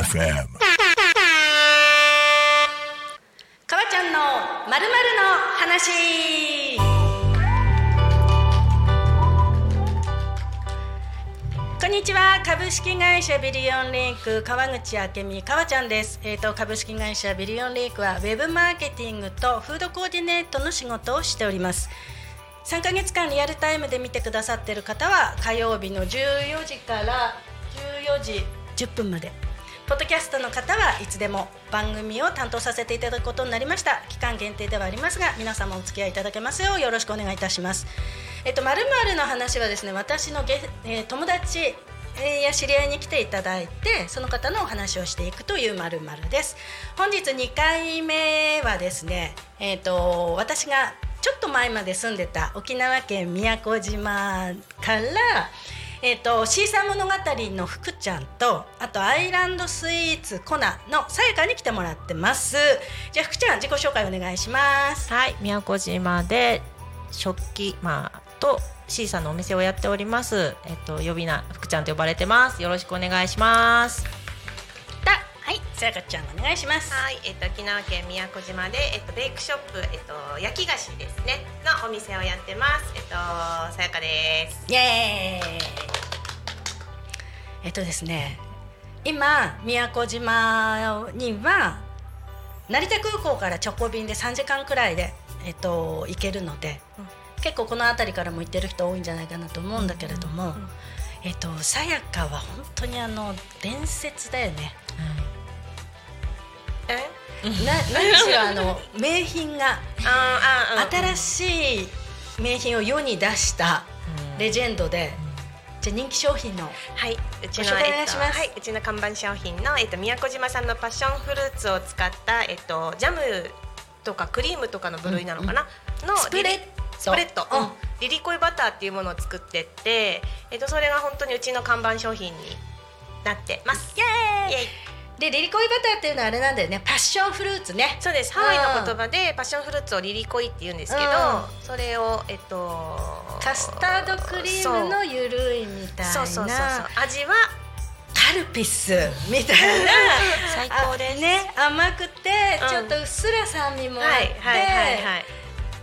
FM かわちゃんのまるの話んにちは。株式会社ビリオンリンク川口明美かわちゃんです、えー、と株式会社ビリオンリンクはウェブマーケティングとフードコーディネートの仕事をしております。3ヶ月間リアルタイムで見てくださっている方は火曜日の14時から14時10分まで。ポッドキャストの方はいつでも番組を担当させていただくことになりました。期間限定ではありますが皆様お付き合いいただけますようよろしくお願いいたします。えっとまるまるの話はですね私のゲ、えー友達えーや知り合いに来ていただいてその方のお話をしていくというまるまるです。本日2回目はですねえっ、と私がちょっと前まで住んでた沖縄県宮古島からえー、とシーサー物語の福ちゃんとあとアイランドスイーツコナのさやかに来てもらってます。じゃあ福ちゃん自己紹介お願いします。はい、宮古島で食器まあとシーサーのお店をやっております。えっと呼び名福ちゃんと呼ばれてます。よろしくお願いします。だはいさやかちゃんお願いしますはい、えっと沖縄県宮古島でえっとベイクショップえっと焼き菓子ですねのお店をやってます。えっとさやかです。イエーイえっとですね今宮古島には成田空港から直行便で3時間くらいで、えっと、行けるので、結構この辺りからも行ってる人多いんじゃないかなと思うんだけれども、えっとさやかは本当にあの伝説だよね。え？な何しろあの 名品が新しい名品を世に出したレジェンドで、じゃあ人気商品のはい、うちのご紹介お願いします。えっとはい、うちの看板商品のえっと宮古島産のパッションフルーツを使ったえっとジャムとかクリームとかの部類なのかな、のスプレッドスプレッド、うん。うん。リリコイバターっていうものを作ってって、えっとそれが本当にうちの看板商品になってます。イエーイ。でリリコイバターっていうのはあれなんだよねパッションフルーツね。そうです。ハワイの言葉でパッションフルーツをリリコイって言うんですけど、うそれをえっとカスタードクリームのゆるいみたいな。そう。そうそうそう味はカルピスみたいな。最高です。あね甘くてうんちょっとうっすら酸味もあって、はいはいはいはい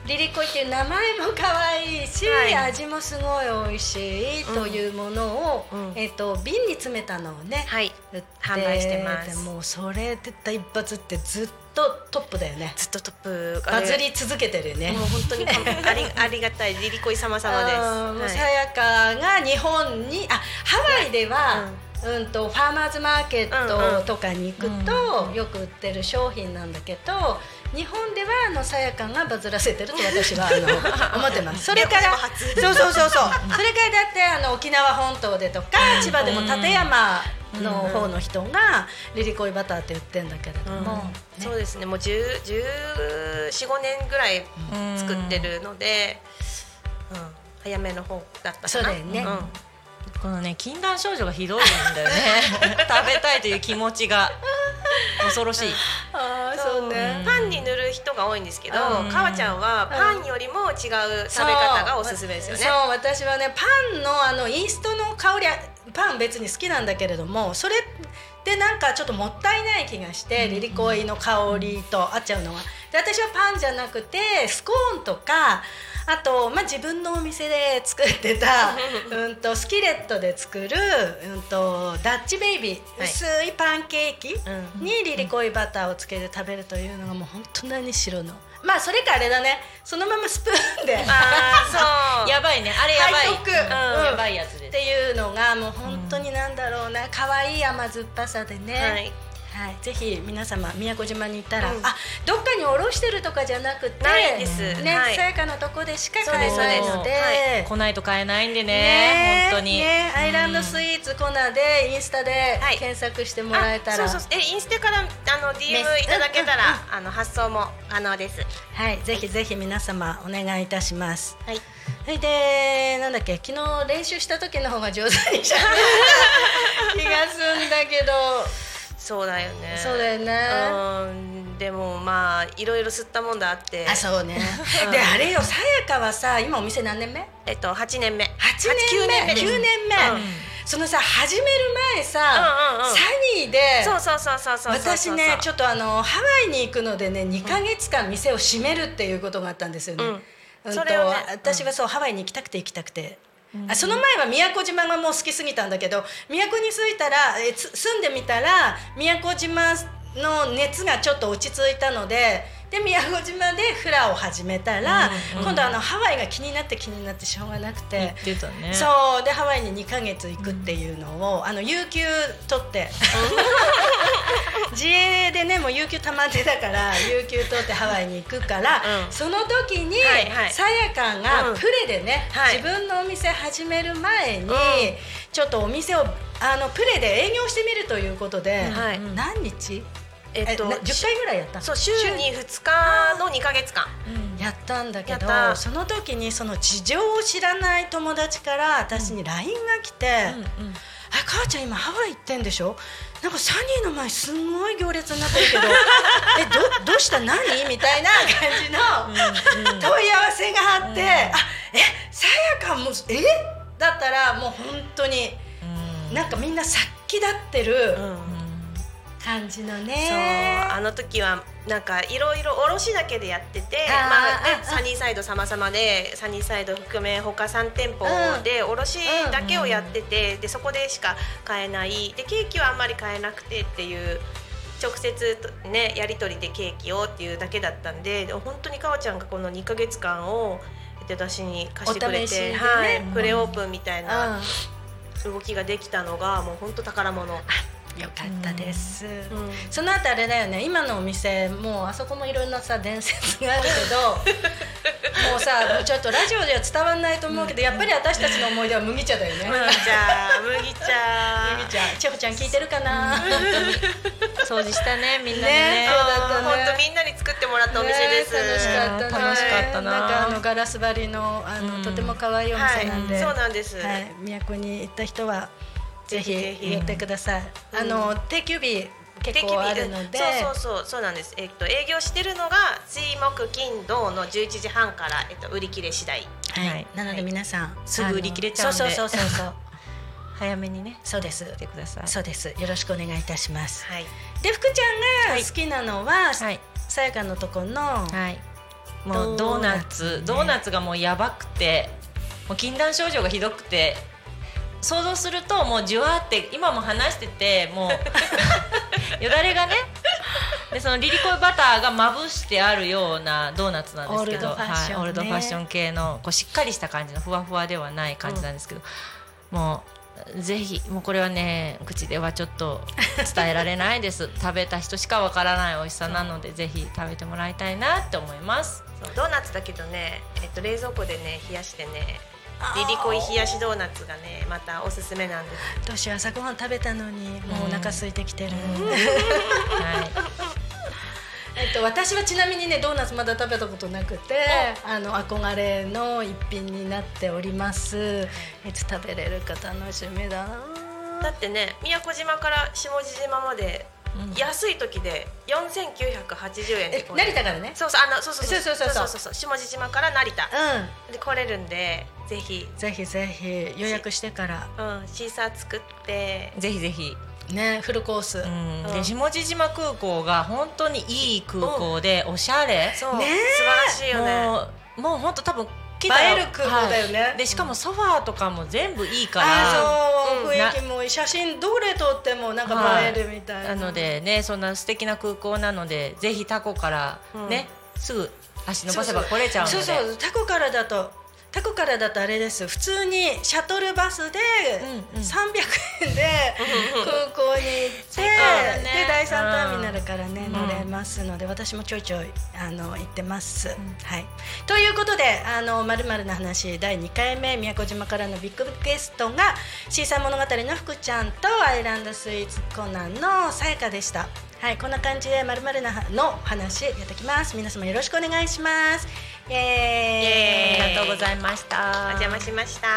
リリコイっていう名前も可愛いし、はい。味もすごい美味しいというものを、うん。えっ、と瓶に詰めたのをね、はい。販売してます。でもうそれで一発ってずっとトップだよね。ずっとトップ。バズり続けてるよね。もう本当にか ありありがたい。リリコイ様様です。さはい。やかが日本にあハワイでは、うんとファーマーズマーケットとかに行くと、よく売ってる商品なんだけど日本ではあのさやかがバズらせてると私はあの 思ってます。それからそうそうそうそう。それからだってあの沖縄本島でとか千葉でも館山の方の人がリリコイバターって言ってんだけれども、ねそうですね。もう十十四五年ぐらい作ってるので、うん、早めの方だったかな。そうだよね。んこのね禁断症状がひどいんだよね。食べたいという気持ちが。恐ろしい。あーそうね、パンに塗る人が多いんですけど、うん。かわちゃんはパンよりも違う食べ方がおすすめですよね。そう。私はねパンのあのインストの香りはパン別に好きなんだけれどもそれでなんかちょっともったいない気がして、リリコイの香りと合っちゃうのは。で私はパンじゃなくてスコーンとかあと、まあ、自分のお店で作ってた うんとスキレットで作る、うん、とダッチベイビー、はい。薄いパンケーキうん。にリリコイバターをつけて食べるというのがもう本当何しろの。まあそれかあれだね。そのままスプーンで。そう。やばいね。あれやばい。うん。うん。やばいやつです。っていうのがもう本当になんだろうな可愛い甘酸っぱさでね、はいはいぜひ皆様宮古島に行ったら、うんあどっかにおろしてるとかじゃなくてないですね、はいさやかのとこでしか買えそうですないので。はい来ないと買えないんでねね。本当に。ねアイランドスイーツコナでインスタではい検索してもらえたら、あそうそうえインスタからあの DM いただけたら、あの発送も可能です。はい、ぜひぜひ皆様お願いいたします。はい。それでなんだっけ昨日練習した時の方が上手にしゃべる気がするんだけどそうだよね。そうだよね。うん。でもまあいろいろ吸ったもんだあって。あそうね。うん。であれよさやかはさ今お店何年目？えっと8年目。8年目？9年目。です9年目、うん。そのさ始める前さ、うんうんうん。サニーでそうそうそうそう私ねちょっっとあのハワイに行くのでね2か月間店を閉めるっていうことがあったんですよね。うん。うん。とそれをね私はそうハワイに行きたくて行きたくて。あその前は宮古島がもう好きすぎたんだけど宮古に着いたらえ住んでみたら宮古島の熱がちょっと落ち着いたのでで宮古島でフラを始めたら、うん今度あのハワイが気になって気になってしょうがなくて。ね。そう。でハワイに2ヶ月行くっていうのを、あの有給取って。自営でねもう有給たまってたから有給取ってハワイに行くから、うん。その時にさやかがうん。プレでね、はい。自分のお店始める前に、ん。ちょっとお店をあのプレで営業してみるということで、はい。何日？えっとな10回ぐらいやったの？そう週に2日の2か月間。やったんだけどその時にその事情を知らない友達から私に LINE が来て「うんうん。あ母ちゃん今ハワイ行ってんでしょ？なんかサニーの前すんごい行列になってるけど えどどうした？何?」みたいな感じの問い合わせがあって「あえさやかもえ？だったらもう本当になんかみんな殺気立ってるうん感じのそうね。あの時はなんかいろいろ卸だけでやっててまあねサニーサイド様々でサニーサイド含め他3店舗で卸だけをやっててでそこでしか買えない。でケーキはあんまり買えなくてっていう直接とねやり取りでケーキをっていうだけだったんで本当にかわちゃんがこの2ヶ月間をえっと私に貸してくれて、ね。はいうん。プレオープンみたいなう動きができたのがもう本当宝物。んよかったです。うん。その後あれだよね。今のお店もうあそこもいろんなさ伝説があるけど もうさもうちょっとラジオでは伝わんないと思うけどやっぱり私たちの思い出は麦茶だよね。麦茶麦茶。麦茶。千穂ちゃん聞いてるかな、掃除したねみんなでねね。そうだったね。本当みんなに作ってもらったお店です。ね楽しかったね。楽しかったな。なんかあのガラス張りのあの、うん。とても可愛いお店なんで、はい、そうなんです。はい、都に行った人はぜひぜひ。ぜひ行ってください。うん。あの定休日結構あるので、そうそうそうそうなんです。えっと営業してるのが水木金土の11時半からえっと売り切れ次第。はい、はい。なので皆さん、すぐ売り切れちゃうんで。そうそうそうそう 早めにね。そうです。来てください。そうです。よろしくお願いいたします。はい。で福ちゃんが好きなのは、はい。さやかのとこの、はい。もうドーナツ。ドーナツ。ねドーナツがもうやばくてもう禁断症状がひどくて想像するともうじゅわって今も話しててもう よだれがねでそのリリコイバターがまぶしてあるようなドーナツなんですけどオールドファッションね。はい、オールドファッション系のこうしっかりした感じのふわふわではない感じなんですけど、もうぜひもうこれはね口ではちょっと伝えられないです。食べた人しかわからない美味しさなのでぜひ食べてもらいたいなって思います。ドーナツだけどね、えっと冷蔵庫でね冷やしてね。リリコイ冷やしドーナツがねまたおすすめなんです。どうしよう朝ごはん食べたのにもうお腹空いてきてる、はい。えっと、私はちなみにねドーナツまだ食べたことなくてあの憧れの一品になっております。いつ食べれるか楽しみだな。だってね宮古島から下地島まで安い時で4980円成田からね？そうそうあのそうそうそう。そうそうそうそう。下地島から成田、うん、で来れるんでぜひ。ぜひぜひ予約してから。うんシーサー作って。ぜひぜひ。ねフルコース、うん、で下地島空港が本当にいい空港でおしゃれ、そう、ね、素晴らしいよね。もう本当多分来たら映える空港だよね。はい。でしかもソファーとかも全部いいから。そう、うん。雰囲気もいい。写真どれ撮ってもなんか映えるみたいな、なのでねそんな素敵な空港なのでぜひタコからね、すぐ足伸ばせば来れちゃうのでそうそう。タコからだとタコからだとあれです。普通にシャトルバスでうんうん。300円で空港に行って、で第3ターミナルからね、うん。乗れますので私もちょいちょいあの行ってます、はい、ということで「あのまるな話」第2回目宮古島からのビッグゲストが「シーサー物語」の福ちゃんとアイランドスイーツコナンのさやかでした。はい、こんな感じでまるまるなの話やってきます。皆様よろしくお願いします。イエーイ。ございました、お邪魔しました。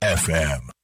FM